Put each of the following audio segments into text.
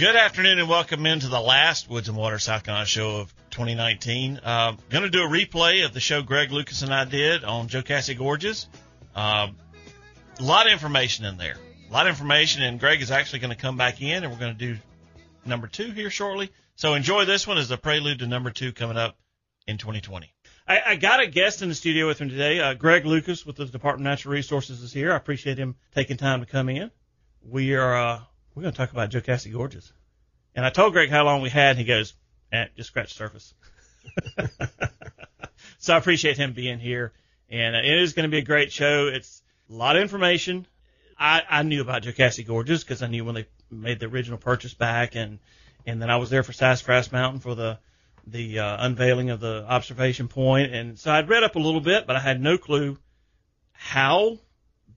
Good afternoon and welcome into the last Woods and Water South Carolina show of 2019. Uh, going to do a replay of the show Greg Lucas and I did on Jocassee Gorges. Uh, a lot of information in there. A lot of information, and Greg is actually going to come back in, and we're going to do number two here shortly. So enjoy this one as a prelude to number two coming up in 2020. I, I got a guest in the studio with me today. Uh, Greg Lucas with the Department of Natural Resources is here. I appreciate him taking time to come in. We are uh, we're going to talk about Jocassee Gorges. And I told Greg how long we had, and he goes, eh, just scratch surface. so I appreciate him being here. And uh, it is going to be a great show. It's a lot of information. I, I knew about Jocassee Gorges because I knew when they made the original purchase back, and and then I was there for Sassafras Mountain for the the uh, unveiling of the observation point, and so I'd read up a little bit, but I had no clue how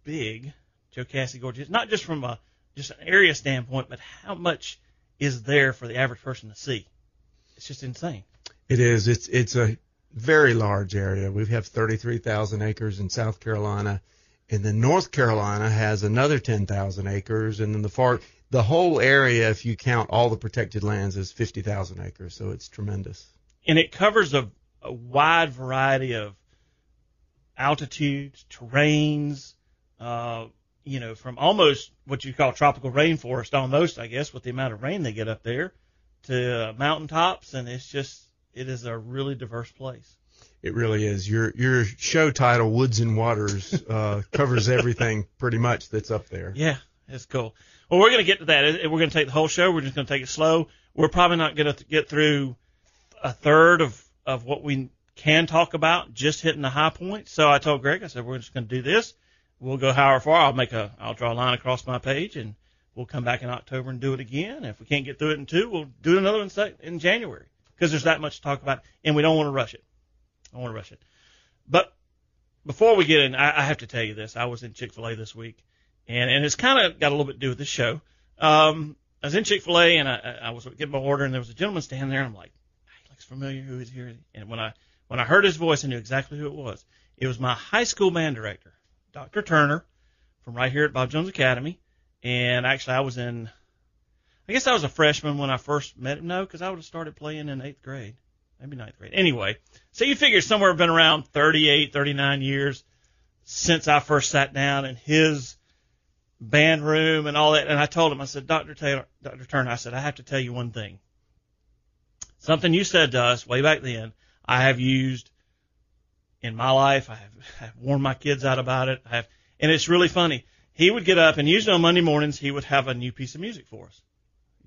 big Jocassee Gorges is. Not just from a just an area standpoint, but how much is there for the average person to see? It's just insane. It is. It's it's a very large area. We have 33,000 acres in South Carolina, and then North Carolina has another 10,000 acres, and then the far the whole area, if you count all the protected lands, is 50,000 acres. So it's tremendous. And it covers a, a wide variety of altitudes, terrains, uh, you know, from almost what you call tropical rainforest, almost, I guess, with the amount of rain they get up there, to uh, mountaintops, and it's just, it is a really diverse place. It really is. Your your show title, Woods and Waters, uh, covers everything pretty much that's up there. Yeah, it's cool. Well, we're going to get to that. We're going to take the whole show. We're just going to take it slow. We're probably not going to get through a third of of what we can talk about, just hitting the high points. So I told Greg, I said, we're just going to do this we'll go however far. I'll make a, I'll draw a line across my page and we'll come back in October and do it again. If we can't get through it in two, we'll do another one in January because there's that much to talk about and we don't want to rush it. I want to rush it. But before we get in, I, I have to tell you this. I was in Chick-fil-A this week and, and it's kind of got a little bit to do with this show. Um, I was in Chick-fil-A and I, I was getting my order and there was a gentleman standing there and I'm like, he looks familiar. Who is here? And when I, when I heard his voice, I knew exactly who it was. It was my high school band director. Dr. Turner from right here at Bob Jones Academy. And actually, I was in, I guess I was a freshman when I first met him. No, because I would have started playing in eighth grade, maybe ninth grade. Anyway, so you figure somewhere I've been around 38, 39 years since I first sat down in his band room and all that. And I told him, I said, Dr. Taylor, Dr. Turner, I said, I have to tell you one thing. Something you said to us way back then, I have used in my life. I have, I have warned my kids out about it. I have, and it's really funny. He would get up and usually on Monday mornings he would have a new piece of music for us.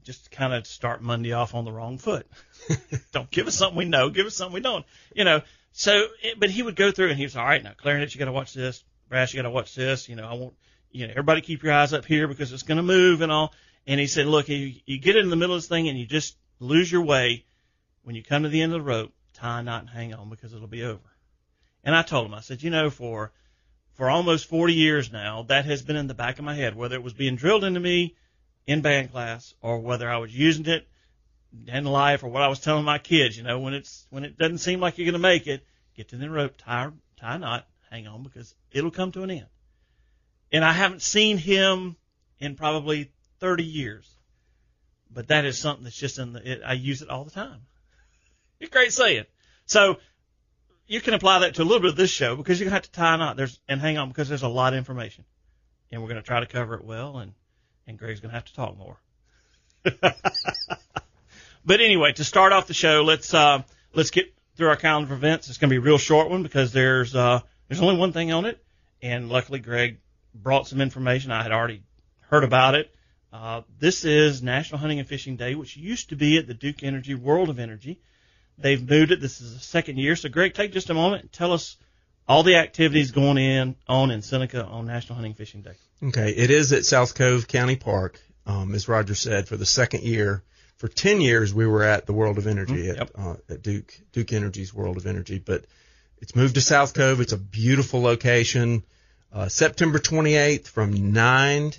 Just kind of start Monday off on the wrong foot. don't give us something we know, give us something we don't. You know, so, but he would go through and he was, all right, now clarinet, you got to watch this. Brass, you got to watch this. You know, I want, you know, everybody keep your eyes up here because it's going to move and all. And he said, look, you, you get in the middle of this thing and you just lose your way. When you come to the end of the rope, tie a knot and hang on because it'll be over. And I told him, I said, you know, for for almost 40 years now, that has been in the back of my head, whether it was being drilled into me in band class or whether I was using it in life or what I was telling my kids, you know, when it's when it doesn't seem like you're going to make it, get to the rope, tie tie a knot, hang on because it'll come to an end. And I haven't seen him in probably 30 years, but that is something that's just in the. It, I use it all the time. It's great saying. So you can apply that to a little bit of this show because you're gonna have to tie a knot. There's and hang on because there's a lot of information, and we're gonna try to cover it well, and and Greg's gonna have to talk more. but anyway, to start off the show, let's uh, let's get through our calendar of events. It's gonna be a real short one because there's uh, there's only one thing on it, and luckily Greg brought some information. I had already heard about it. Uh, this is National Hunting and Fishing Day, which used to be at the Duke Energy World of Energy. They've moved it. This is the second year. So, Greg, take just a moment and tell us all the activities going in on in Seneca on National Hunting Fishing Day. Okay, it is at South Cove County Park, um, as Roger said, for the second year. For 10 years, we were at the World of Energy Mm, at, uh, at Duke, Duke Energy's World of Energy, but it's moved to South Cove. It's a beautiful location. Uh, September 28th from 9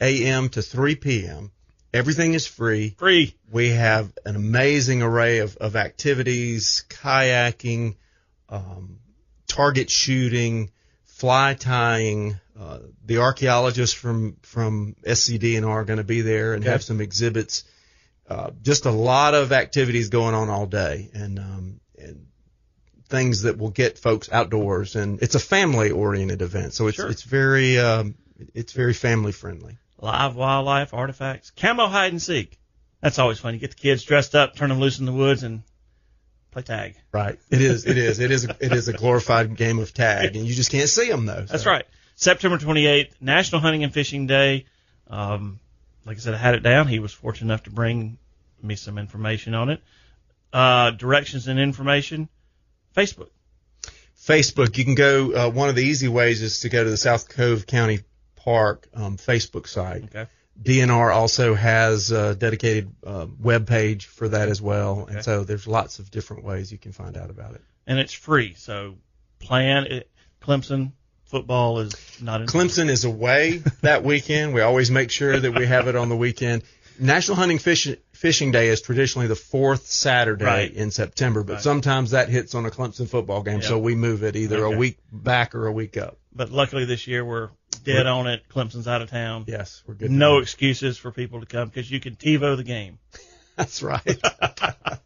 a.m. to 3 p.m. Everything is free. Free. We have an amazing array of, of activities, kayaking, um, target shooting, fly tying. Uh, the archaeologists from, from SCDNR are going to be there and Okay. have some exhibits. Uh, just a lot of activities going on all day and, um, and things that will get folks outdoors. And it's a family oriented event. So it's, Sure. it's very, um, it's very family friendly. Live wildlife, artifacts, camo hide and seek. That's always fun. You get the kids dressed up, turn them loose in the woods, and play tag. Right. It is. It is. It is. A, it is a glorified game of tag, and you just can't see them though. That's right. September 28th, National Hunting and Fishing Day. Um, like I said, I had it down. He was fortunate enough to bring me some information on it. Uh, directions and information. Facebook. Facebook. You can go. Uh, one of the easy ways is to go to the South Cove County Park um, Facebook site. Okay. DNR also has a dedicated uh, web page for that as well, Okay. and so there's lots of different ways you can find out about it. And it's free. So plan it. Clemson football is not in. Clemson is away that weekend. We always make sure that we have it on the weekend. National Hunting Fish, Fishing Day is traditionally the fourth Saturday Right. in September, but Right. sometimes that hits on a Clemson football game, so we move it either Okay. a week back or a week up. But luckily this year we're dead on it. Clemson's out of town. Yes, we're good. No excuses for people to come because you can TiVo the game. That's right.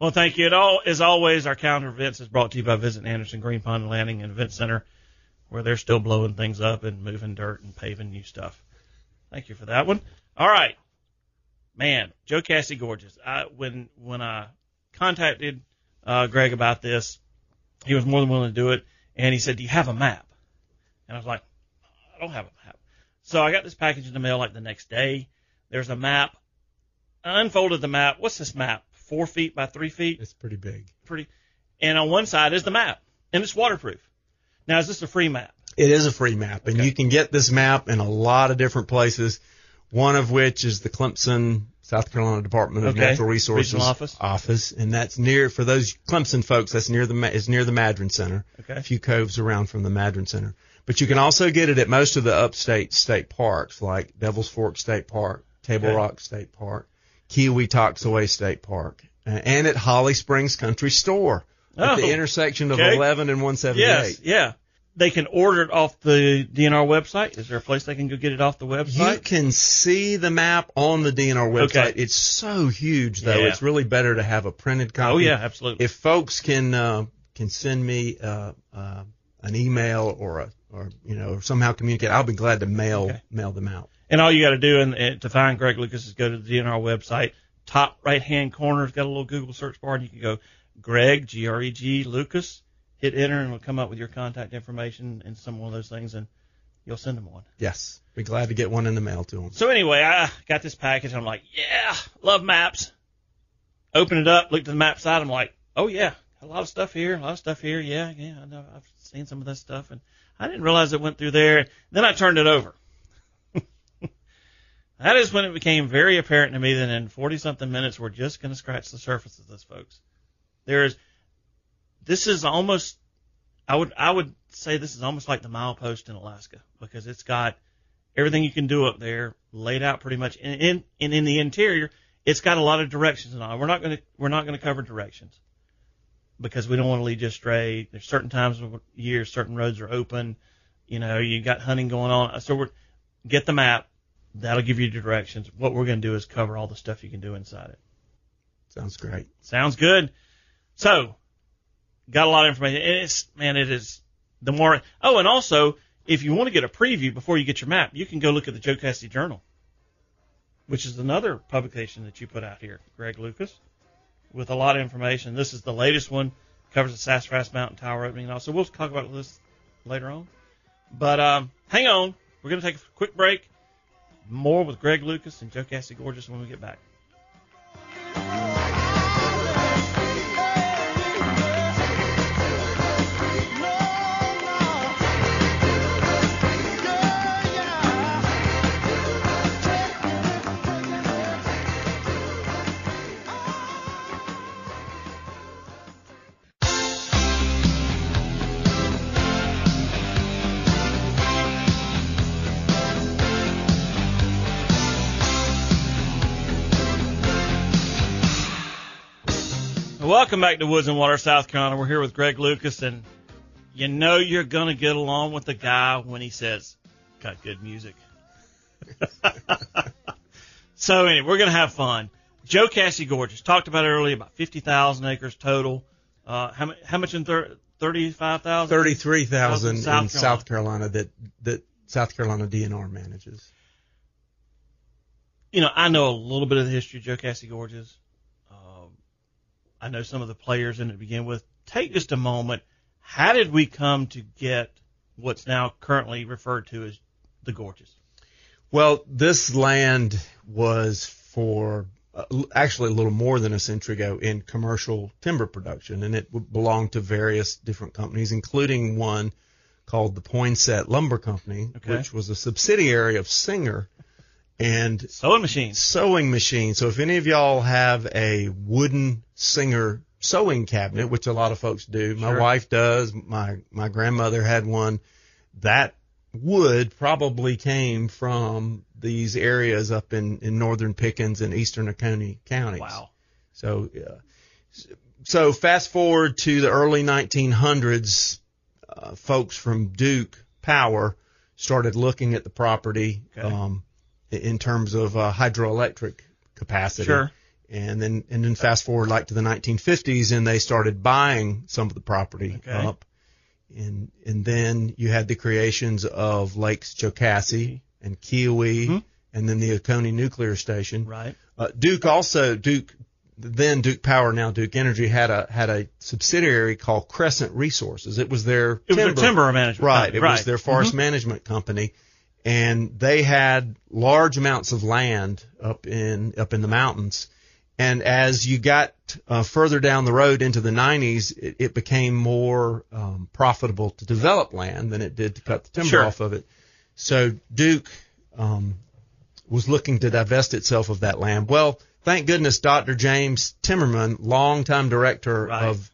Well, thank you. It all, as always, our calendar of events is brought to you by Visit Anderson Green Pond Landing and Event Center, where they're still blowing things up and moving dirt and paving new stuff. Thank you for that one. All right, man, Jocassee Gorges. I, when when I contacted uh, Greg about this, he was more than willing to do it, and he said, "Do you have a map?" And I was like, "I don't have a map." So I got this package in the mail like the next day. There's a map. I unfolded the map. What's this map? Four feet by three feet? it's pretty big. Pretty. And on one side is the map, and it's waterproof. Now, is this a free map? It is a free map, and Okay. you can get this map in a lot of different places. One of which is the Clemson, South Carolina Department of Okay. Natural Resources Regional office. office, and that's near for those Clemson folks. That's near the is near the Madren Center. Okay. A few coves around from the Madren Center, but you can also get it at most of the upstate state parks like Devil's Fork State Park, Table Okay. Rock State Park, Keowee-Toxaway State Park, and at Holly Springs Country Store at the Oh, intersection of okay. 11 and 178. Yes, yeah. They can order it off the DNR website. Is there a place they can go get it off the website? You can see the map on the DNR website. Okay. It's so huge, though. Yeah. It's really better to have a printed copy. oh yeah, absolutely. If folks can uh, can send me uh, uh, an email or a or you know or somehow communicate, I'll be glad to mail Okay. mail them out. And all you got to do and, and to find Greg Lucas is go to the DNR website. Top right hand corner has got a little Google search bar, and you can go Greg G R E G Lucas. Hit enter, and it'll come up with your contact information and some one of those things, and you'll send them one. Yes, be glad to get one in the mail to them. So anyway, I got this package. I'm like, yeah, love maps. Open it up, looked at the map side. I'm like, oh yeah, a lot of stuff here, a lot of stuff here. Yeah, yeah, I know. I've seen some of this stuff, and I didn't realize it went through there. Then I turned it over. that is when it became very apparent to me that in 40 something minutes we're just going to scratch the surface of this, folks. There's, this is almost, I would, I would say this is almost like the milepost in Alaska because it's got everything you can do up there laid out pretty much. And in, and in the interior, it's got a lot of directions and all. We're not going to, we're not going to cover directions because we don't want to lead you astray. There's certain times of year, certain roads are open. You know, you got hunting going on. So we're, get the map. That'll give you directions. What we're going to do is cover all the stuff you can do inside it. Sounds great. Sounds good. So, got a lot of information. And it's, man, it is the more, oh, and also, if you want to get a preview before you get your map, you can go look at the Jocassee Journal, which is another publication that you put out here, Greg Lucas, with a lot of information. This is the latest one, covers the Sassafras Mountain Tower opening and all. So we'll talk about this later on. But um, hang on. We're going to take a quick break. More with Greg Lucas and Jocassee Gorges when we get back. Welcome back to Woods and Water, South Carolina. We're here with Greg Lucas, and you know you're going to get along with the guy when he says, got good music. so, anyway, we're going to have fun. Jocassee Gorges, talked about it earlier, about 50,000 acres total. Uh, how, how much in thir- 35,000? 33,000 in South South Carolina that, that South Carolina DNR manages. You know, I know a little bit of the history of Jocassee Gorges. Um, I know some of the players in it to begin with. Take just a moment. How did we come to get what's now currently referred to as the Gorges? Well, this land was for uh, actually a little more than a century ago in commercial timber production, and it belonged to various different companies, including one called the Poinsett Lumber Company, Okay. which was a subsidiary of Singer and Sewing machine. sewing machine. So if any of y'all have a wooden Singer sewing cabinet, which a lot of folks do, my Sure. wife does, my my grandmother had one, that wood probably came from these areas up in in northern Pickens and eastern Oconee counties. Wow. So, uh, so fast forward to the early 1900s, uh, folks from Duke Power started looking at the property Okay. um, in terms of uh, hydroelectric capacity. Sure. And then and then fast forward like to the 1950s, and they started buying some of the property Okay. up. And and then you had the creations of Lakes Jocassee and Keowee, Mhm. and then the Oconee Nuclear Station. Right. Uh, Duke also Duke then Duke Power now Duke Energy had a had a subsidiary called Crescent Resources. It was their It was timber, their timber management. right. company. It right. was their forest management company, and they had large amounts of land up in up in the mountains. And as you got uh, further down the road into the 90s, it, it became more um, profitable to develop land than it did to cut the timber Sure. off of it. So Duke um, was looking to divest itself of that land. Well, thank goodness Dr. James Timmerman, longtime director Right. of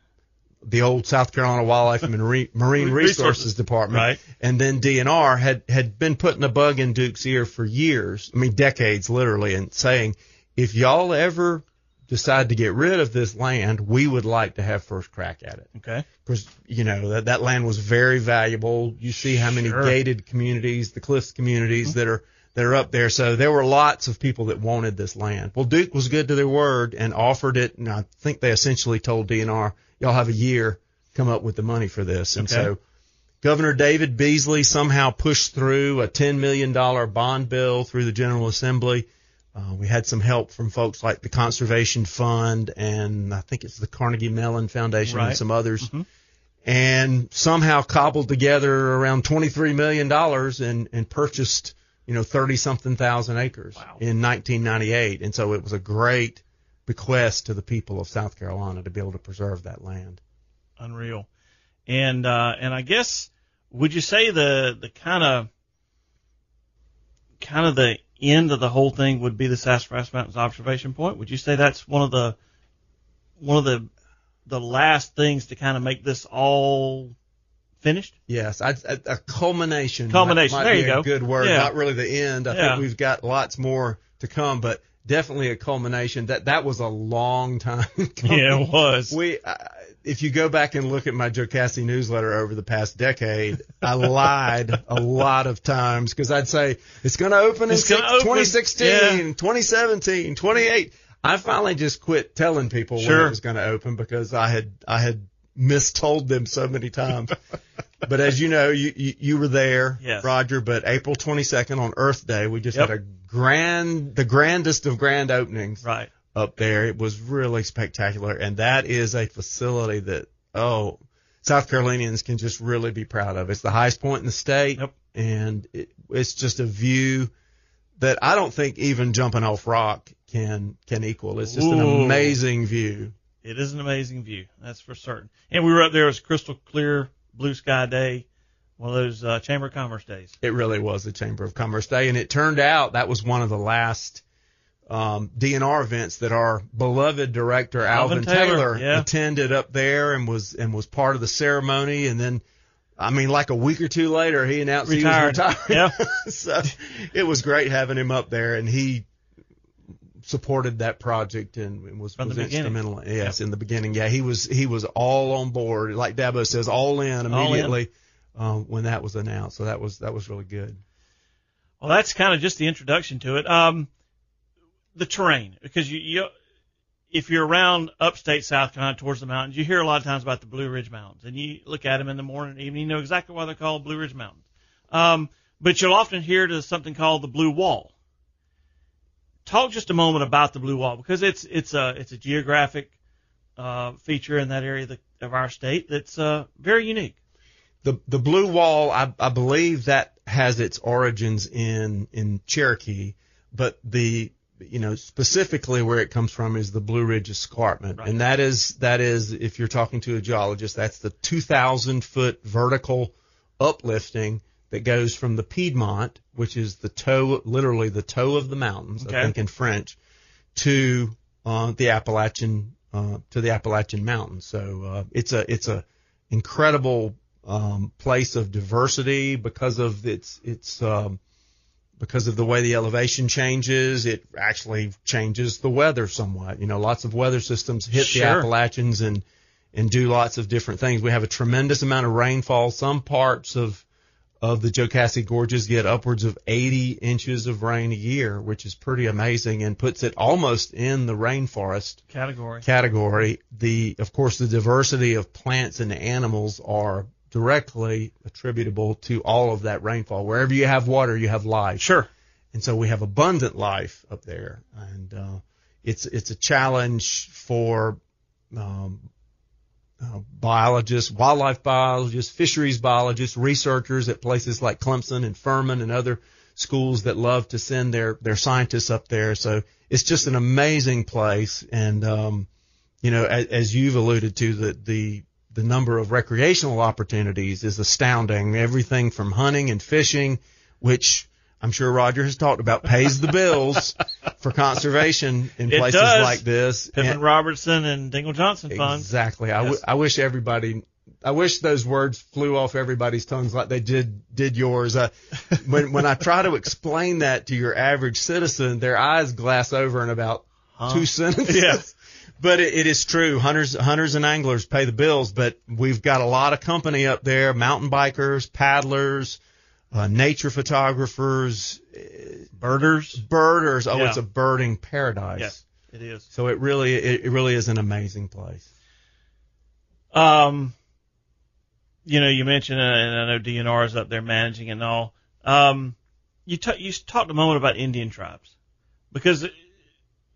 the old South Carolina Wildlife and Marine, Marine Resources. Resources Department, Right. and then DNR had had been putting a bug in Duke's ear for years, I mean decades literally, and saying, if y'all ever decide to get rid of this land, we would like to have first crack at it Okay. because you know that that land was very valuable. You see how many Sure. gated communities, the cliffs communities mm-hmm. that are that are up there. So there were lots of people that wanted this land. Well, Duke was good to their word and offered it, and I think they essentially told DNR, "Y'all have a year, come up with the money for this." And Okay. so Governor David Beasley somehow pushed through a $10 million bond bill through the General Assembly. Uh, we had some help from folks like the Conservation Fund and I think it's the Carnegie Mellon Foundation Right. and some others. And somehow cobbled together around $23 million and, and purchased, you know, 30 something thousand acres Wow. in 1998. And so it was a great bequest to the people of South Carolina to be able to preserve that land. Unreal. And uh, and I guess would you say the the kind of kind of the end of the whole thing would be the Sassafras Mountains observation point? Would you say that's one of the one of the the last things to kind of make this all finished? Yes, I, a, a culmination. Culmination, Might, might there you a go. Good word. Yeah. Not really the end. I Yeah. think we've got lots more to come, but definitely a culmination. That that was a long time. coming. Yeah, it was. We, uh, if you go back and look at my Jocassee newsletter over the past decade, I lied a lot of times because I'd say it's going to open It's in six- open, 2016, yeah. 2017, 28. I finally just quit telling people when it was going to open because I had I had mistold them so many times. but as you know, you, you you were there, Yes. Roger. But April 22nd on Earth Day, we just Yep. had a grand, the grandest of grand openings Right. up there. It was really spectacular, and that is a facility that oh, South Carolinians can just really be proud of. It's the highest point in the state, Yep. and it, it's just a view that I don't think even jumping off rock can can equal. It's just an amazing view. It is an amazing view, that's for certain. And we were up there. It was crystal clear, blue sky day, one of those uh, Chamber of Commerce days. It really was the Chamber of Commerce Day, and it turned out that was one of the last um, DNR events that our beloved director Alvin Alvin, Taylor, Taylor, yeah. attended up there and was and was part of the ceremony. And then, I mean, like a week or two later, he announced Retired. he was retired. Yeah. so it was great having him up there, and he supported that project and, and was, From was instrumental. Yes, in the beginning. Yeah, he was he was all on board, like Dabo says, all in All in. immediately Um, when that was announced. So that was that was really good. Well, that's kind of just the introduction to it. Um, the terrain, because you, you, if you're around upstate South Carolina towards the mountains, you hear a lot of times about the Blue Ridge Mountains, and you look at them in the morning and evening, you know exactly why they're called Blue Ridge Mountains. Um, but you'll often hear to something called the Blue Wall. Talk just a moment about the Blue Wall because it's it's a it's a geographic uh, feature in that area of, the, of our state that's uh, very unique. The the blue wall, I, I believe that has its origins in in Cherokee, but the you know specifically where it comes from is the Blue Ridge Escarpment, Right. and that is that is if you're talking to a geologist, that's the 2,000 foot vertical uplifting that goes from the Piedmont, which is the toe, literally the toe of the mountains, Okay. I think in French, to uh, the Appalachian uh, to the Appalachian Mountains. So uh, it's a it's a incredible um, place of diversity because of its its um, because of the way the elevation changes. It actually changes the weather somewhat. You know, lots of weather systems hit the Appalachians and and do lots of different things. We have a tremendous amount of rainfall. Some parts of of the Jocassee Gorges get upwards of 80 inches of rain a year, which is pretty amazing and puts it almost in the rainforest Category. category. The, of course, the diversity of plants and animals are directly attributable to all of that rainfall. Wherever you have water, you have life. Sure. And so we have abundant life up there. And, uh, it's, it's a challenge for, um, uh, biologists, wildlife biologists, fisheries biologists, researchers at places like Clemson and Furman and other schools that love to send their, their scientists up there. So it's just an amazing place. And, um, you know, as, as you've alluded to, the, the, the number of recreational opportunities is astounding. Everything from hunting and fishing, which I'm sure Roger has talked about, pays the bills for conservation in It places does. like this. Pittman And- Robertson and Dingell Johnson funds. Exactly. I, w- Yes. I wish everybody, I wish those words flew off everybody's tongues like they did did yours. Uh, when when I try to explain that to your average citizen, their eyes glass over in about two sentences. Yeah. But it, it is true. Hunters hunters and anglers pay the bills, but we've got a lot of company up there: mountain bikers, paddlers, uh, nature photographers, Birders. birders. Oh, Yeah. it's a birding paradise. Yes, it is. So it really it, it really is an amazing place. Um, you know, you mentioned, uh, and I know DNR is up there managing and all. Um, you ta- you talked a moment about Indian tribes because,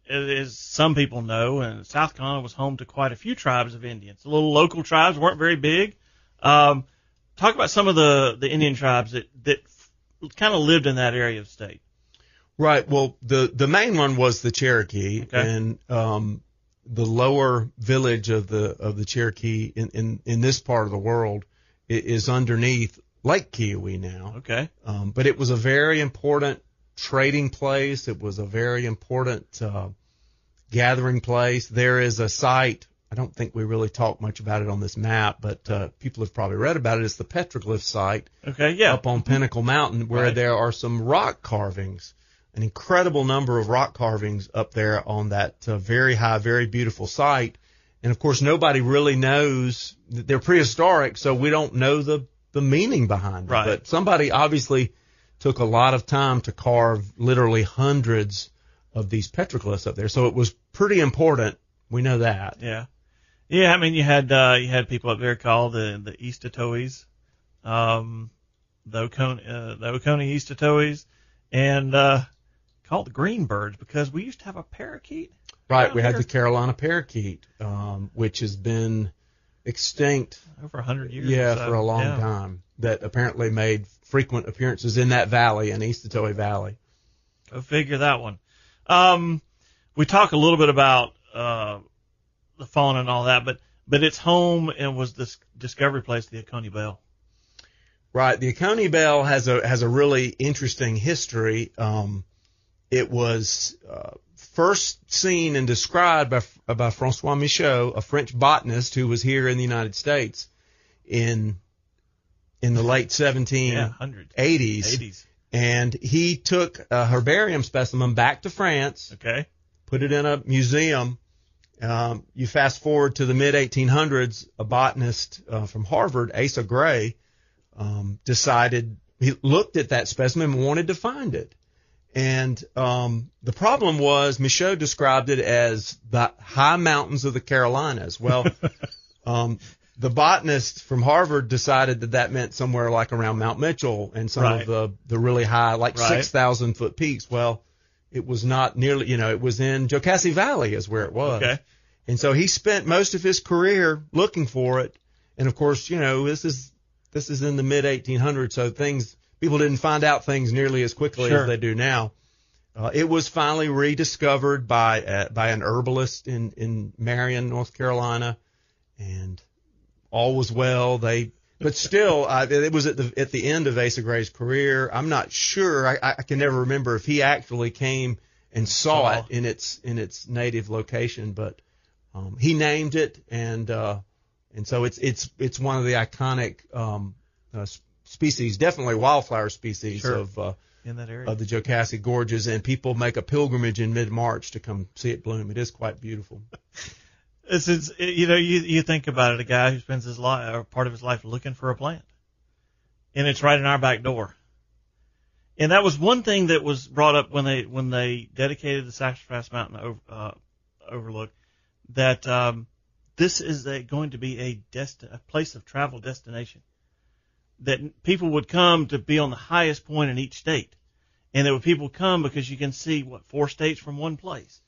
as some people know, and South Carolina was home to quite a few tribes of Indians. The little local tribes weren't very big. Um, talk about some of the the Indian tribes that that kind of lived in that area of state. Right. Well, the the main one was the Cherokee, Okay. and um, the lower village of the of the Cherokee in in, in this part of the world is underneath Lake Keowee now. Okay. Um, but it was a very important trading place. It was a very important uh, gathering place. There is a site. I don't think we really talk much about it on this map, but uh, people have probably read about it. It's the petroglyph site Okay. Yeah. up on Pinnacle Mountain where Right. there are some rock carvings, an incredible number of rock carvings up there on that uh, very high, very beautiful site. And of course, nobody really knows that they're prehistoric, so we don't know the, the meaning behind it. Right. But somebody obviously took a lot of time to carve literally hundreds of these petroglyphs up there. So it was pretty important. We know that. Yeah. Yeah, I mean you had uh you had people up there called the the Eastatoes, um the Oconee uh, the Oconee Eastatoes and uh called the Greenbirds because we used to have a parakeet. Right. We had the Carolina parakeet, um, which has been extinct over a hundred years. Yeah, so. for a long Yeah. time. That apparently made frequent appearances in that valley, in Eastatoe Valley. Go figure that one. Um, we talk a little bit about uh, the fauna and all that, but but its home and was this discovery place, the Oconee Bell. Right. The Oconee Bell has a has a really interesting history. Um, it was uh, first seen and described by by Francois Michaux, a French botanist who was here in the United States in in the late 1780s. Yeah, eighties. And he took a herbarium specimen back to France, Okay. put it in a museum. Um, you fast forward to the mid 1800s, a botanist uh, from Harvard, Asa Gray, um, decided he looked at that specimen and wanted to find it. And um, the problem was Michaux described it as the high mountains of the Carolinas. Well, um, the botanist from Harvard decided that that meant somewhere like around Mount Mitchell and some Right. of the the really high, like Right. six thousand foot peaks. Well, it was not nearly, you know, it was in Jocassee Valley is where it was. Okay. And so he spent most of his career looking for it. And of course, you know, this is this is in the mid 1800s, so things people didn't find out things nearly as quickly Sure. as they do now. Uh, it was finally rediscovered by uh, by an herbalist in in Marion, North Carolina, and all was well. They but still, uh, it was at the at the end of Asa Gray's career. I'm not sure. I, I can never remember if he actually came and saw it in its in its native location, but um, he named it, and uh, and so it's it's it's one of the iconic um, uh, species, definitely wildflower species Sure. of uh, In that area. of the Jocassee Gorges, and people make a pilgrimage in mid March to come see it bloom. It is quite beautiful. It's, you know you you think about it, a guy who spends his life or part of his life looking for a plant, and it's right in our back door. And that was one thing that was brought up when they when they dedicated the Sassafras Mountain over, uh, Overlook, that um, this is a, going to be a desti- a place of travel destination. That people would come to be on the highest point in each state, and there would people come because you can see what four states from one place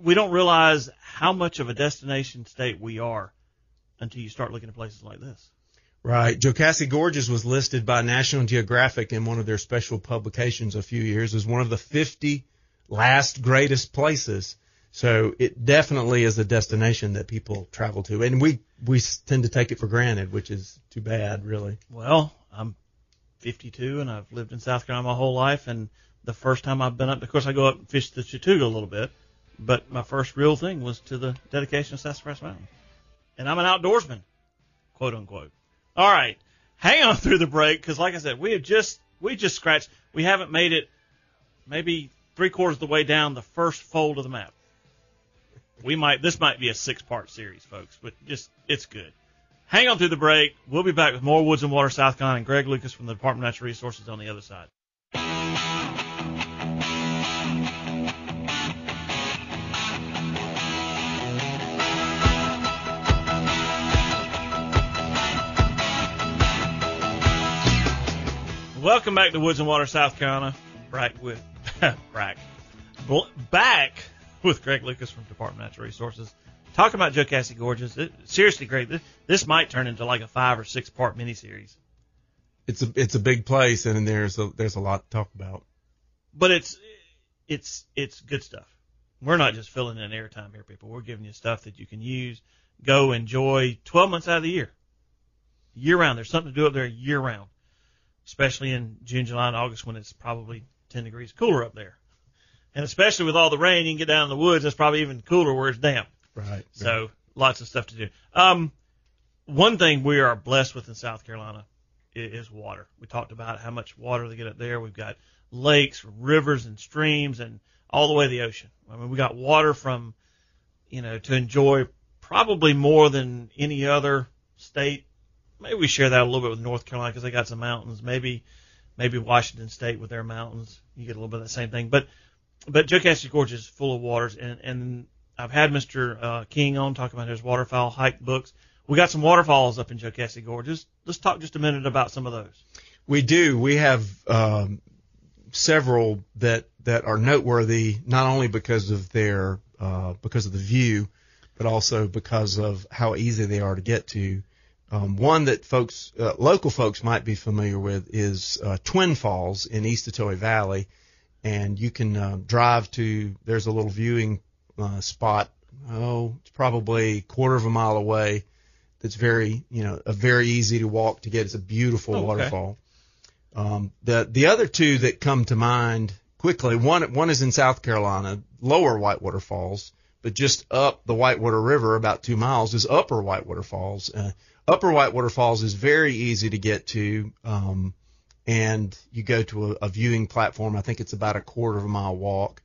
we don't realize how much of a destination state we are until you start looking at places like this. Right. Jocassee Gorges was listed by National Geographic in one of their special publications a few years as one of the 50 last greatest places. So it definitely is a destination that people travel to, and we we tend to take it for granted, which is too bad, really. Well, I'm 52 and I've lived in South Carolina my whole life, and the first time I've been up, of course, I go up and fish the Chattooga a little bit, but my first real thing was to the dedication of Sassafras Mountain, and I'm an outdoorsman, quote unquote. All right, hang on through the break because, like I said, we have just we just scratched. We haven't made it maybe three quarters of the way down the first fold of the map. We might this might be a six part series, folks, but just it's good. Hang on through the break. We'll be back with more Woods and Water South Carolina and Greg Lucas from the Department of Natural Resources on the other side. Welcome back to Woods and Water South Carolina. Back with Brack. Bl- Back with Greg Lucas from Department of Natural Resources. Talking about Jocassee Gorges. It, seriously, Greg, this, this might turn into like a five or six part miniseries. It's a it's a big place, and there's a there's a lot to talk about. but it's it's it's good stuff. We're not just filling in airtime here, people. We're giving you stuff that you can use, go enjoy 12 months out of the year, year round. There's something to do up there year round, especially in June, July, and August when it's probably 10 degrees cooler up there, and especially with all the rain, you can get down in the woods. It's probably even cooler where it's damp. Right. So lots of stuff to do. Um, one thing we are blessed with in South Carolina is water. We talked about how much water they get up there. We've got lakes, rivers, and streams, and all the way to the ocean. I mean, we got water from, you know, to enjoy probably more than any other state. Maybe we share that a little bit with North Carolina because they got some mountains. Maybe, maybe Washington State with their mountains. You get a little bit of the same thing. But, but Jocassee Gorge is full of waters, and and I've had Mr. Uh, King on talking about his waterfowl hike books. We got some waterfalls up in Jocassee Gorge. Just, let's talk just a minute about some of those. We do. We have um, several that that are noteworthy, not only because of their uh, because of the view, but also because of how easy they are to get to. Um, one that folks, uh, local folks, might be familiar with is uh, Twin Falls in Eastatoe Valley, and you can uh, drive to. There's a little viewing uh, spot. Oh, it's probably a quarter of a mile away. That's very, you know, a very easy to walk to get. It's a beautiful Oh, okay. waterfall. Um, the the other two that come to mind quickly, one one is in South Carolina, Lower Whitewater Falls, but just up the Whitewater River about two miles is Upper Whitewater Falls. Uh, Upper Whitewater Falls is very easy to get to, um, and you go to a, a viewing platform. I think it's about a quarter of a mile walk.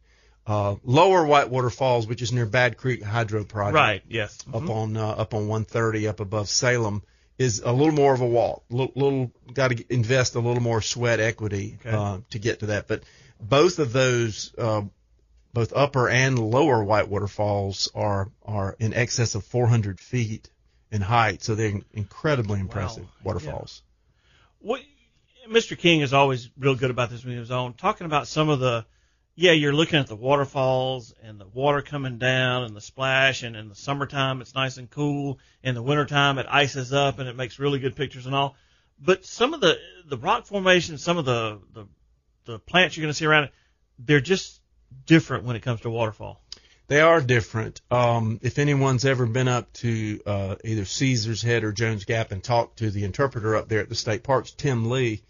Uh, lower Whitewater Falls, which is near Bad Creek Hydro Project, Right. Yes. up on uh, up on 130, up above Salem, is a little more of a walk. Little, little got to invest a little more sweat equity Okay. uh, to get to that. But both of those, uh, both upper and lower Whitewater Falls, are are in excess of 400 feet in height, so they're incredibly impressive yeah. waterfalls. what Mr. King is always real good about this when he was on talking about some of the yeah, you're looking at the waterfalls and the water coming down and the splash and in the summertime it's nice and cool. In the wintertime it ices up and it makes really good pictures and all. But some of the the rock formations, some of the the, the plants you're gonna see around it, they're just different when it comes to waterfall. They are different. Um, if anyone's ever been up to uh, either Caesar's Head or Jones Gap and talked to the interpreter up there at the state parks, Tim Lee,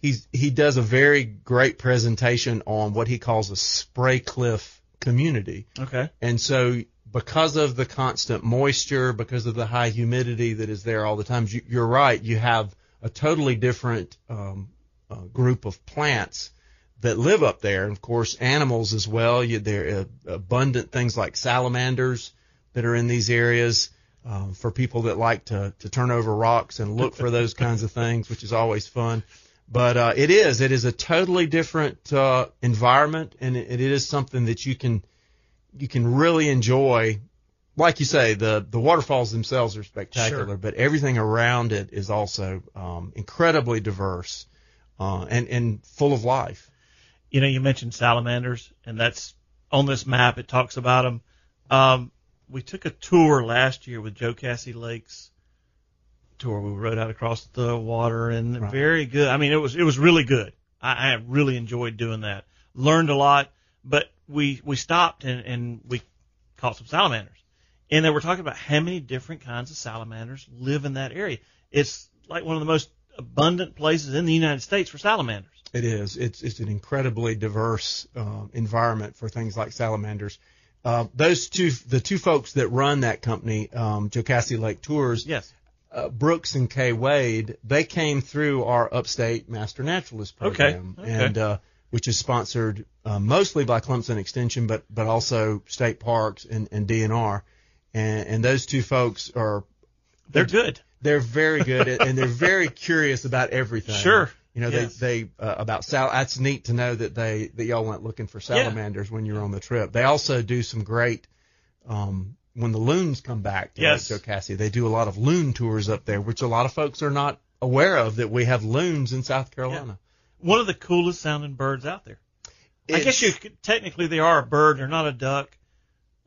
he's he does a very great presentation on what he calls a spray cliff community. Okay. And so, because of the constant moisture, because of the high humidity that is there all the time, you, you're right. You have a totally different um, uh, group of plants that live up there, and of course, animals as well. You, there are abundant things like salamanders that are in these areas. Um, for people that like to, to turn over rocks and look for those kinds of things, which is always fun. But uh, it is it is a totally different uh, environment, and it, it is something that you can you can really enjoy. Like you say, the the waterfalls themselves are spectacular, Sure. but everything around it is also um, incredibly diverse uh, and and full of life. You know, you mentioned salamanders, and that's on this map. It talks about them. Um, we took a tour last year with Jocassee Lakes tour. We rode out across the water, and Right. very good. I mean, it was it was really good. I, I really enjoyed doing that. Learned a lot, but we we stopped and and we caught some salamanders, and they were talking about how many different kinds of salamanders live in that area. It's like one of the most abundant places in the United States for salamanders. It is. It's it's an incredibly diverse uh, environment for things like salamanders. Uh, those two, the two folks that run that company, um, Jocassee Lake Tours, Yes. uh, Brooks and Kay Wade, they came through our Upstate Master Naturalist program, Okay, okay. and uh, which is sponsored uh, mostly by Clemson Extension, but but also state parks and, and DNR, and and those two folks are They're good. they're very good and they're very curious about everything. Sure. You know, Yes. they, they, uh, about sal, that's neat to know that they, that y'all went looking for salamanders when you were on the trip. They also do some great, um, when the loons come back to Yes. Lake Jocassee, they do a lot of loon tours up there, which a lot of folks are not aware of that we have loons in South Carolina. One of the coolest sounding birds out there. I guess you could, technically they are a bird. They're not a duck.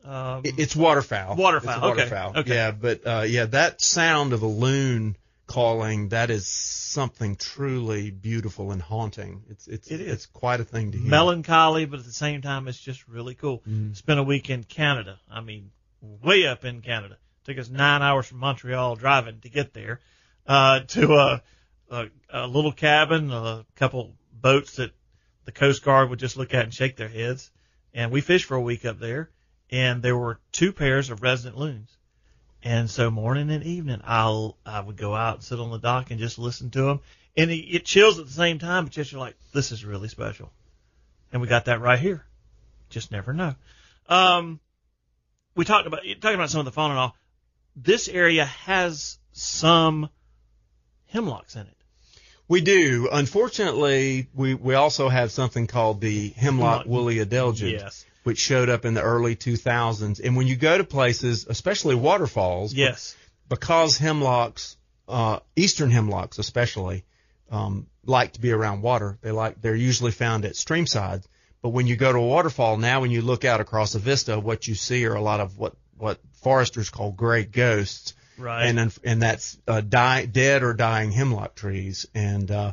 Um, It's waterfowl. Waterfowl, It's a okay, okay. Yeah, but uh, yeah, that sound of a loon calling that is something truly beautiful and haunting. It's it's It is. it's quite a thing to hear. melancholy, but at the same time, it's just really cool. Mm-hmm. Spent a week in Canada. I mean, way up in Canada. Took us nine hours from Montreal driving to get there. Uh, to a, a, a little cabin, a couple boats that the Coast Guard would just look at and shake their heads. And we fished for a week up there, and there were two pairs of resident loons. And so morning and evening, I'll I would go out and sit on the dock and just listen to them, and it, it chills at the same time. But just you're like, this is really special, and we got that right here. Just never know. Um, we talked about talking about some of the fauna and all. This area has some hemlocks in it. We do. Unfortunately, we we also have something called the hemlock Hemlock. woolly adelgid, Yes. Which showed up in the early 2000s. And when you go to places, especially waterfalls, Yes. because hemlocks, uh, eastern hemlocks especially, um, like to be around water. They like they're usually found at stream sides. But when you go to a waterfall now, when you look out across a vista, what you see are a lot of what what foresters call gray ghosts, Right. and and that's uh, die, dead or dying hemlock trees, and uh,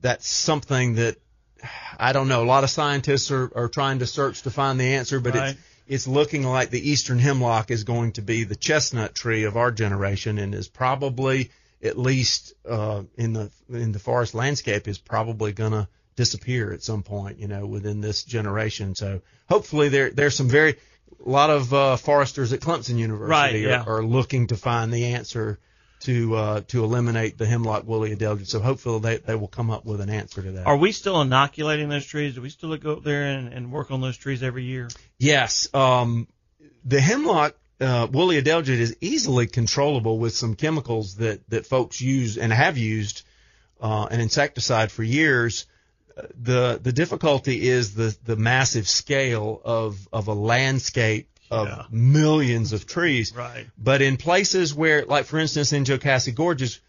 that's something that I don't know. A lot of scientists are, are trying to search to find the answer, but Right. it's it's looking like the eastern hemlock is going to be the chestnut tree of our generation, and is probably at least uh, in the in the forest landscape is probably going to disappear at some point, you know, within this generation. So hopefully there there's some very a lot of uh, foresters at Clemson University Right, are, yeah. are looking to find the answer to uh, to eliminate the hemlock woolly adelgid. So hopefully they, they will come up with an answer to that. Are we still inoculating those trees? Do we still go up there and, and work on those trees every year? Yes. Um, the hemlock uh, woolly adelgid is easily controllable with some chemicals that, that folks use and have used uh, an insecticide for years. The the difficulty is the the massive scale of of a landscape of Yeah. millions of trees. Right. But in places where, like for instance, in Jocassee Gorges,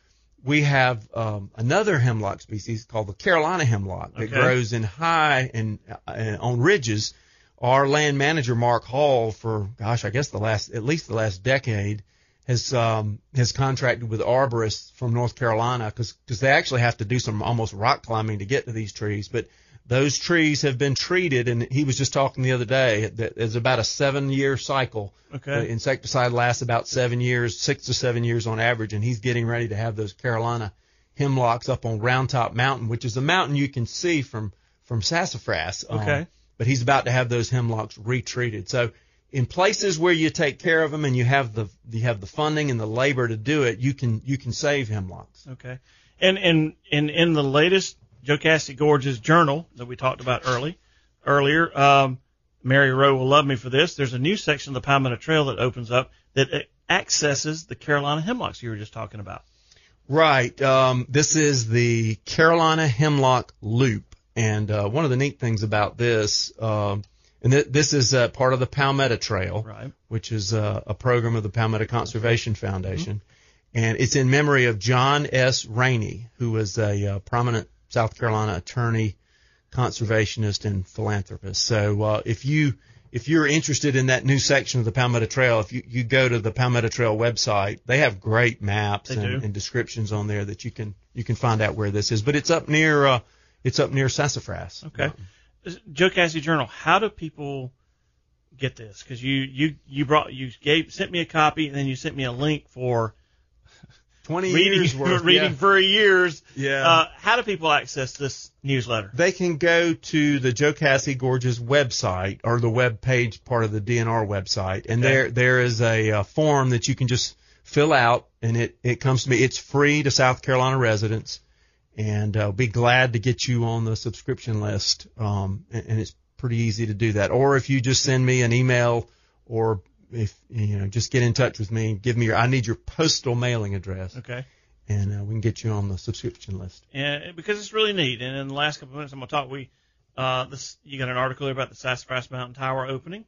we have um, another hemlock species called the Carolina hemlock that Okay. grows in high and, and on ridges. Our land manager Mark Hall, for gosh, I guess the last at least the last decade, has um, has contracted with arborists from North Carolina because they actually have to do some almost rock climbing to get to these trees, but those trees have been treated, and he was just talking the other day that it's about a seven-year cycle. Okay. The insecticide lasts about seven years, six to seven years on average, and he's getting ready to have those Carolina hemlocks up on Round Top Mountain, which is a mountain you can see from from Sassafras. Um, Okay. but he's about to have those hemlocks retreated. So in places where you take care of them and you have the you have the funding and the labor to do it, you can you can save hemlocks. Okay. And and and in the latest Jocassee Gorges journal that we talked about early earlier, um, Mary Rowe will love me for this. There's a new section of the Palmetto Trail that opens up that uh, accesses the Carolina hemlocks you were just talking about. Right. Um, this is the Carolina Hemlock Loop, and uh, one of the neat things about this, um, and th- this is uh, part of the Palmetto Trail, Right. which is uh, a program of the Palmetto Conservation Foundation, and it's in memory of John S. Rainey, who was a uh, prominent South Carolina attorney, conservationist, and philanthropist. So uh, if you if you're interested in that new section of the Palmetto Trail, if you, you go to the Palmetto Trail website, they have great maps and, and descriptions on there that you can you can find out where this is. But it's up near uh, it's up near Sassafras. Okay. Jocassee Journal. How do people get this? Because you you you brought you gave sent me a copy and then you sent me a link for Twenty reading years worth. reading yeah. for years. Yeah. Uh, how do people access this newsletter? They can go to the Jocassee Gorges website or the web page part of the DNR website, and Okay. there there is a, uh form that you can just fill out, and it it comes to me. It's free to South Carolina residents, and I'll uh, be glad to get you on the subscription list. Um, and, and it's pretty easy to do that. Or if you just send me an email, or if you know, just get in touch with me. Give me your. I need your postal mailing address, Okay. and uh, we can get you on the subscription list. and because it's really neat. And in the last couple of minutes, I'm gonna talk. We, uh, this you got an article here about the Sassafras Mountain Tower opening,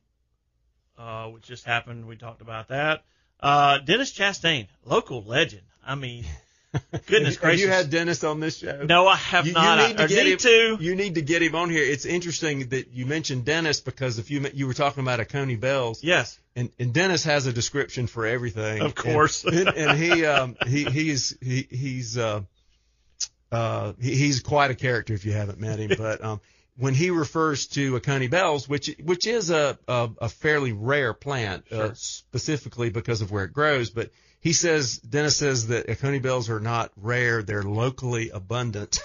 uh, which just happened. We talked about that. Uh, Dennis Chastain, local legend. I mean, goodness Have gracious. you had Dennis on this show? no, I have You, not. you I- need to or get need him. to. You need to get him on here. It's interesting that you mentioned Dennis because if you you were talking about Oconee Bells, Yes. and, and Dennis has a description for everything. Of course. and, and, and he um he he's he he's uh uh he, he's quite a character if you haven't met him. But um when he refers to Oconee Bells, which which is a a, a fairly rare plant, uh, specifically because of where it grows, but he says Dennis says that Oconee Bells are not rare; they're locally abundant,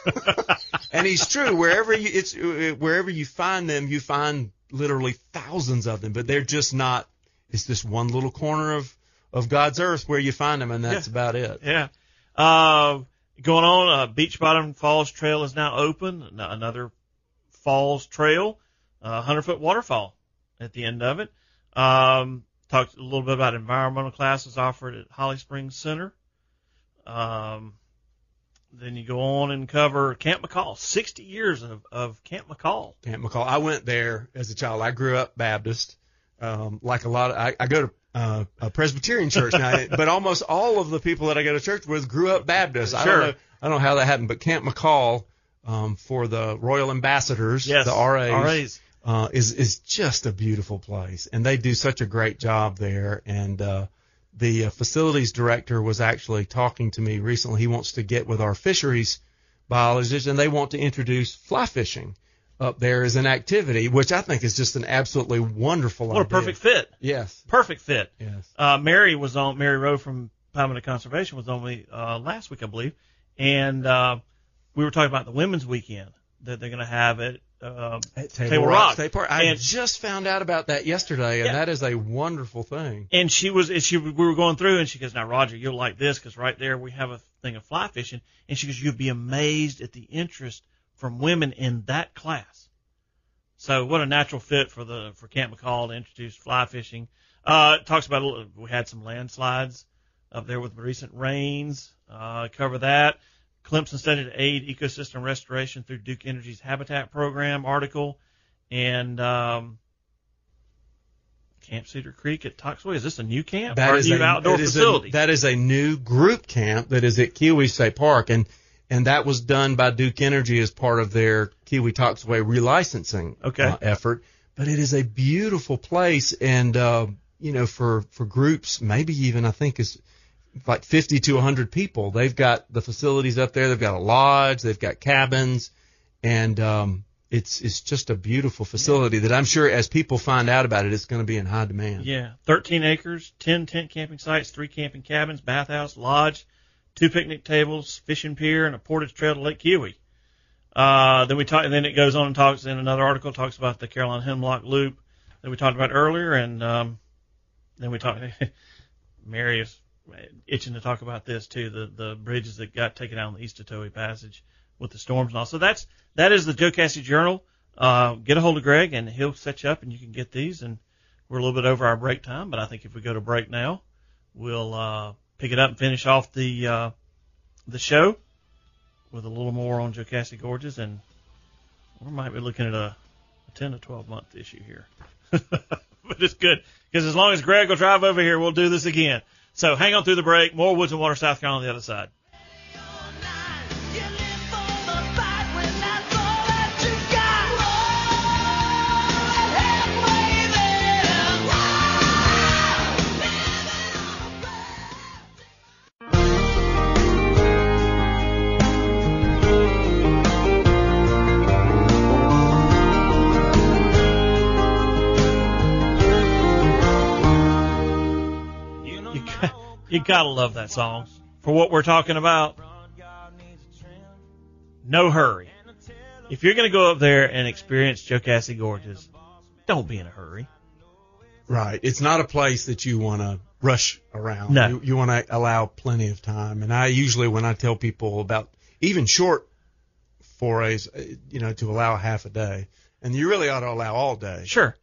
and he's true. Wherever you it's wherever you find them, you find literally thousands of them, but they're just not. It's this one little corner of of God's earth where you find them, and that's Yeah. about it. Yeah. Uh, going on, uh, Beech Bottom Falls Trail is now open. Another falls trail, uh, 100 foot waterfall at the end of it. Um, talked a little bit about environmental classes offered at Holly Springs Center. Um, then you go on and cover Camp McCall, 60 years of, of Camp McCall. Camp McCall. I went there as a child. I grew up Baptist, um, like a lot. Of, I, I go to uh, a Presbyterian church now, but almost all of the people that I go to church with grew up Baptist. I Sure. don't know. I don't know how that happened, but Camp McCall um, for the Royal Ambassadors, Yes. the RAs, RAs. Uh, is is just a beautiful place, and they do such a great job there. And uh, the uh, facilities director was actually talking to me recently. He wants to get with our fisheries biologists, and they want to introduce fly fishing up there as an activity, which I think is just an absolutely wonderful What a perfect fit. Yes, Perfect fit. yes. uh, Mary was on Mary Rowe from Palmetto Conservation was on me uh, last week, I believe, and uh, we were talking about the Women's Weekend that they're going to have at uh, Table, Table Rock, Rock. State Park. I And- just found out about that yesterday, and Yeah. that is a wonderful thing. and she was and she we were going through and she goes now Roger you'll like this because right there we have a thing of fly fishing and she goes you'll be amazed at the interest from women in that class so what a natural fit for the for Camp McCall to introduce fly fishing uh talks about a little- we had some landslides up there with recent rains uh cover that Clemson study to aid ecosystem restoration through Duke Energy's habitat program article and um Camp Cedar Creek at Toxaway. Is this a new camp That is a new a, outdoor it is a- facility? that is a new group camp that is at Keowee State Park, and and that was done by Duke Energy as part of their Keowee-Toxaway relicensing Okay. uh, effort. But it is a beautiful place, and uh, you know, for for groups, maybe even I think is like 50 to 100 people. They've got the facilities up there. They've got a lodge. They've got cabins, and um, it's it's just a beautiful facility that I'm sure as people find out about it, it's going to be in high demand. yeah, 13 acres, 10 tent camping sites, three camping cabins, bathhouse, lodge, two picnic tables, fishing pier, and a portage trail to Lake Keowee. Uh, then we talk, and then it goes on and talks in another article talks about the Carolina Hemlock Loop that we talked about earlier, and um, then we talk. Mary is itching to talk about this too. The the bridges that got taken out on the Eastatoe Passage with the storms and all. So that's that is the Jocassee Journal. Uh, get a hold of Greg and he'll set you up and you can get these. And we're a little bit over our break time, but I think if we go to break now, we'll uh, pick it up and finish off the uh, the show with a little more on Jocassee Gorges, and we might be looking at a, a 10 to 12 month issue here. but it's good because as long as Greg will drive over here, we'll do this again. So hang on through the break. More Woods and Water, South Carolina on the other side. You gotta love that song for what we're talking about. No hurry. If you're gonna go up there and experience Jocassee Gorges, don't be in a hurry. Right. It's not a place that you want to rush around. No. You, you want to allow plenty of time. And I usually, when I tell people about even short forays, uh, you know, to allow half a day, and you really ought to allow all day. Sure.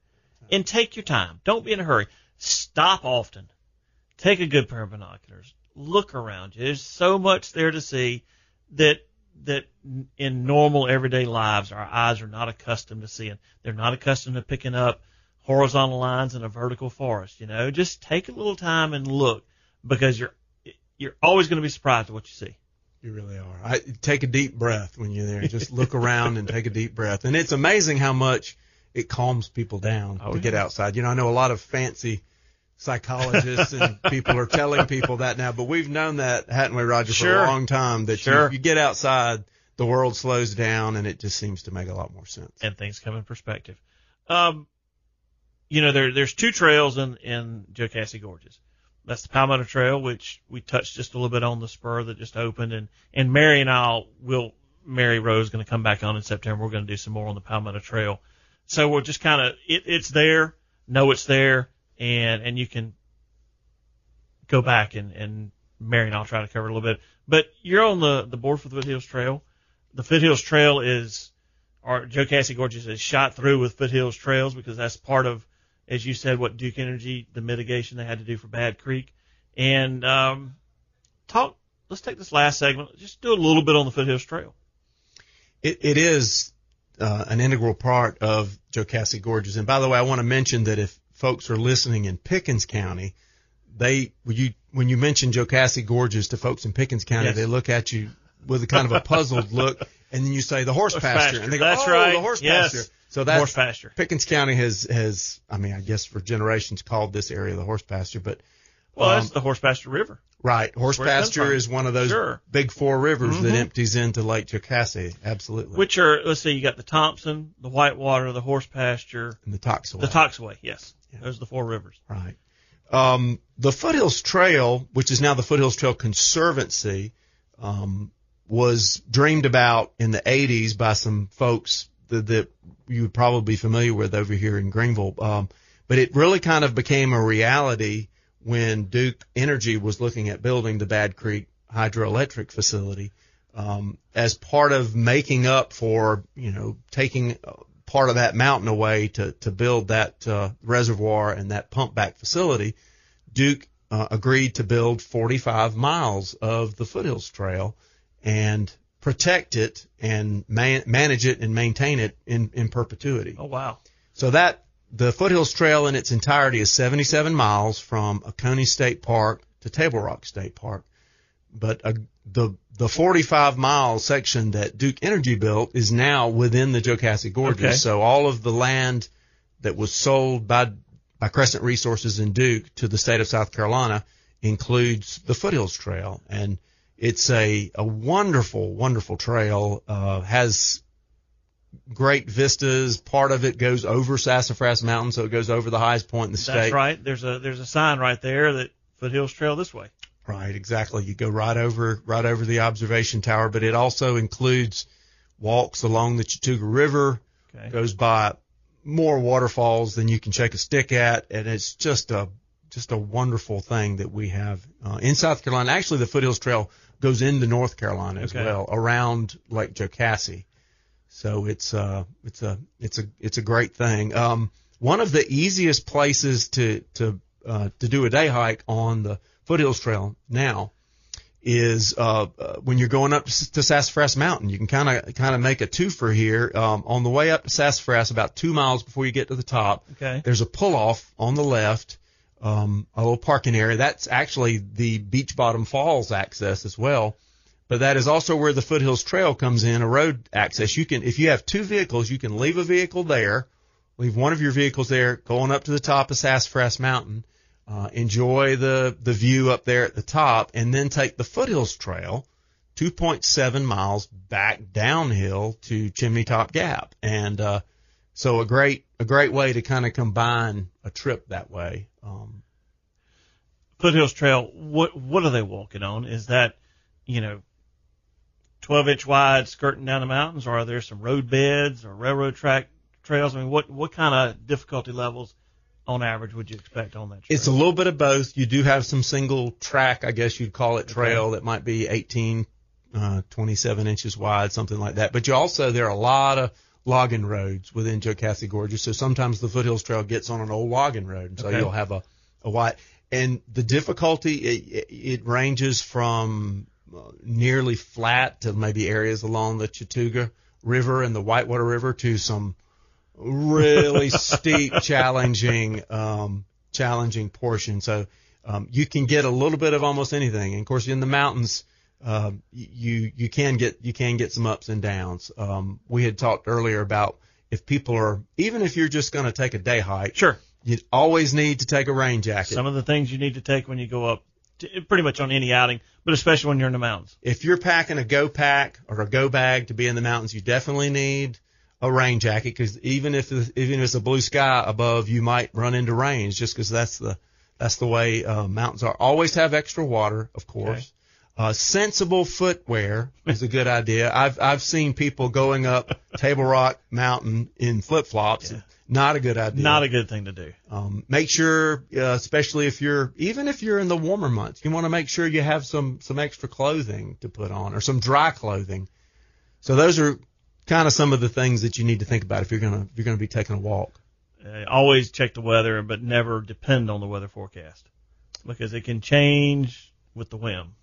And take your time. Don't be in a hurry. Stop often. Take a good pair of binoculars. Look around you. There's so much there to see that that in normal everyday lives our eyes are not accustomed to seeing. They're not accustomed to picking up horizontal lines in a vertical forest, you know. Just take a little time and look because you're you're always going to be surprised at what you see. You really are. I take a deep breath when you're there. Just look around and take a deep breath. And it's amazing how much it calms people down Oh, to get outside. You know, I know a lot of fancy psychologists and people are telling people that now, but we've known that, hadn't we, Roger, for a long time, that Sure. you, you get outside, the world slows down and it just seems to make a lot more sense. and things come in perspective. Um, you know, there there's two trails in in Jocassee Gorges. That's the Palmetto Trail, which we touched just a little bit on the spur that just opened, and and Mary and I'll will Mary Rose is going to come back on in September. We're going to do some more on the Palmetto Trail. So we're just kind of it, it's there, know it's there, and and you can go back and and Mary and I'll try to cover it a little bit. But you're on the the board for the Foothills Trail. The Foothills Trail is or Jocassee Gorges is shot through with Foothills Trails because that's part of, as you said, what Duke Energy, the mitigation they had to do for Bad Creek. And um, talk. Let's take this last segment. Just do a little bit on the Foothills Trail. It, it is uh, an integral part of Joe Jocassee Gorges. And by the way, I want to mention that if folks are listening in Pickens County, they when you when you mention Jocassee Gorges to folks in Pickens County, Yes. they look at you with a kind of a puzzled look, and then you say the horse Horse pasture, pasture. and they go, That's "Oh, right. the horse Yes. pasture." So that's Horse pasture. Pickens County has has I mean I guess for generations called this area the horse pasture, but Well, um, that's the Horse Pasture River. right horse where pasture is one of those Sure. big four rivers that Mhm. empties into Lake Jocassee. Absolutely, Which are, let's see, you got the Thompson, the Whitewater, the Horse Pasture, and the Toxaway. the Toxaway. Yes. Those are the four rivers. Right. Um, the Foothills Trail, which is now the Foothills Trail Conservancy, um, was dreamed about in the 80s by some folks that, that you would probably be familiar with over here in Greenville. Um, but it really kind of became a reality when Duke Energy was looking at building the Bad Creek hydroelectric facility um, as part of making up for you know taking part of that mountain away to to build that uh, reservoir and that pump back facility. Duke uh, agreed to build 45 miles of the Foothills Trail and protect it and man- manage it and maintain it in, in perpetuity. Oh wow! So that the Foothills Trail in its entirety is 77 miles from Oconee State Park to Table Rock State Park, but uh, the the 45 mile section that Duke Energy built is now within the Jocassee Gorges. Okay. So all of the land that was sold by by Crescent Resources and Duke to the state of South Carolina includes the Foothills Trail, and it's a a wonderful, wonderful trail. Uh, has great vistas. Part of it goes over Sassafras Mountain, so it goes over the highest point in the state. That's right. There's a there's a sign right there that Foothills Trail this way. Right, exactly. You go right over right over the observation tower, but it also includes walks along the Chattooga River. Okay. Goes by more waterfalls than you can shake a stick at, and it's just a just a wonderful thing that we have uh, in South Carolina. Actually, the Foothills Trail goes into North Carolina as Okay. well, around Lake Jocassee. So it's uh it's a it's a it's a great thing. Um, one of the easiest places to to uh, to do a day hike on the Foothills Trail now is uh, uh, when you're going up to Sassafras Mountain. You can kind of kind of make a twofer here. Um, on the way up to Sassafras, about two miles before you get to the top, Okay. there's a pull off on the left, um, a little parking area. That's actually the Beech Bottom Falls access as well. But that is also where the Foothills Trail comes in, a road access. You can, if you have two vehicles, you can leave a vehicle there, leave one of your vehicles there, going up to the top of Sassafras Mountain, uh, enjoy the, the view up there at the top, and then take the Foothills Trail, 2.7 miles back downhill to Chimney Top Gap. And, uh, so a great, a great way to kind of combine a trip that way. Um, Foothills Trail. What what are they walking on? Is that you know 12 inch wide skirting down the mountains, or are there some road beds or railroad track trails? I mean, what what kind of difficulty levels on average would you expect on that? Trail? It's a little bit of both. You do have some single track, I guess you'd call it trail that might be 18, uh, 27 inches wide, something like that. But you also, there are a lot of logging roads within Jocassee Gorges. So sometimes the foothills trail gets on an old logging road. And so Okay. you'll have a, a wide, and the difficulty, it, it ranges from uh, nearly flat to maybe areas along the Chattooga River and the Whitewater River to some really steep, challenging, um, challenging portion. So um, you can get a little bit of almost anything. And of course, in the mountains, um, you you can get you can get some ups and downs. Um, we had talked earlier about if people are even if you're just going to take a day hike, sure. you always need to take a rain jacket. Some of the things you need to take when you go up, to, pretty much on any outing, but especially when you're in the mountains. if you're packing a go pack or a go bag to be in the mountains, you definitely need a rain jacket because even if even if it's a blue sky above, you might run into rains just because that's the that's the way uh, mountains are. Always have extra water, of course. Okay. Uh, sensible footwear is a good idea. I've I've seen people going up Table Rock Mountain in flip flops. Not a good idea. Not a good thing to do. Um, make sure, uh, especially if you're, even if you're in the warmer months, you want to make sure you have some, some extra clothing to put on or some dry clothing. So those are kind of some of the things that you need to think about if you're going to, if you're to be taking a walk. Uh, always check the weather, but never depend on the weather forecast because it can change with the whim.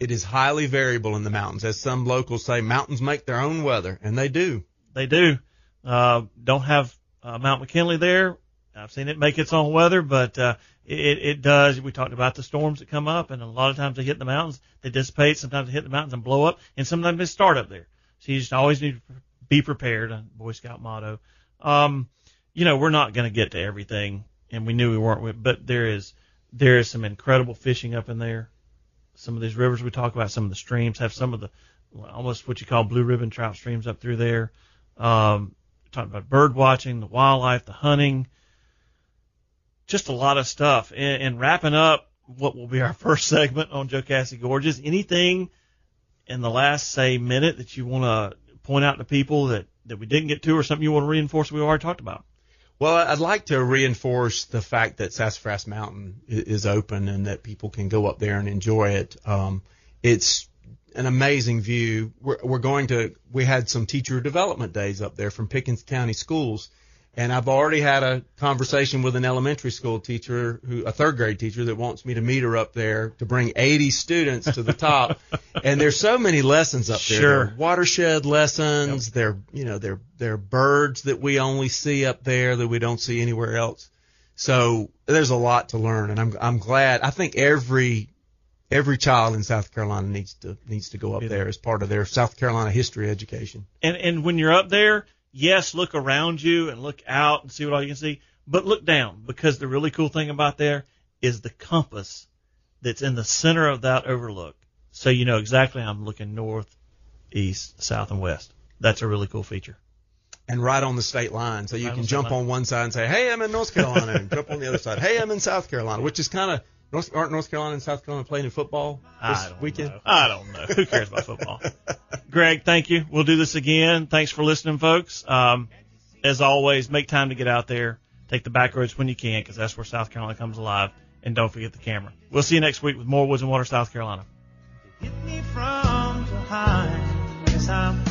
It is highly variable in the mountains. As some locals say, mountains make their own weather and they do. They do. Uh, don't have uh, Mount McKinley there. I've seen it make its own weather, but uh, it, it does. We talked about the storms that come up, and a lot of times they hit the mountains, they dissipate. Sometimes they hit the mountains and blow up, and sometimes they start up there. So you just always need to be prepared. A Boy Scout motto. Um, you know, we're not going to get to everything, and we knew we weren't. But there is there is some incredible fishing up in there. Some of these rivers we talk about, some of the streams have some of the almost what you call blue ribbon trout streams up through there. Um, talking about bird watching, the wildlife, the hunting, just a lot of stuff. And, and wrapping up what will be our first segment on Jocassee Gorges. Anything in the last say minute that you want to point out to people that that we didn't get to, or something you want to reinforce we already talked about? Well, I'd like to reinforce the fact that Sassafras Mountain is open and that people can go up there and enjoy it. Um, it's an amazing view. We're, we're going to, we had some teacher development days up there from Pickens County schools. And I've already had a conversation with an elementary school teacher, who a third grade teacher, that wants me to meet her up there to bring 80 students to the top. and there's so many lessons up there. Sure. There watershed lessons. Yep. They're you know they're they're birds that we only see up there that we don't see anywhere else. So there's a lot to learn, and I'm I'm glad. I think every every child in South Carolina needs to needs to go up there as part of their South Carolina history education. And and when you're up there, yes, look around you and look out and see what all you can see, but look down because the really cool thing about there is the compass that's in the center of that overlook. So you know exactly I'm looking north, east, south, and west. That's a really cool feature. And right on the state line, so you right can jump line. on one side and say, "Hey, I'm in North Carolina," and jump on the other side, "Hey, I'm in South Carolina," which is kind of North, aren't North Carolina and South Carolina playing in football this weekend? Know. I don't know. Who cares about football? Greg, thank you. We'll do this again. Thanks for listening, folks. Um, as always, make time to get out there. Take the back roads when you can because that's where South Carolina comes alive. And don't forget the camera. We'll see you next week with more Woods and Water, South Carolina. Hit me from behind, cause I'm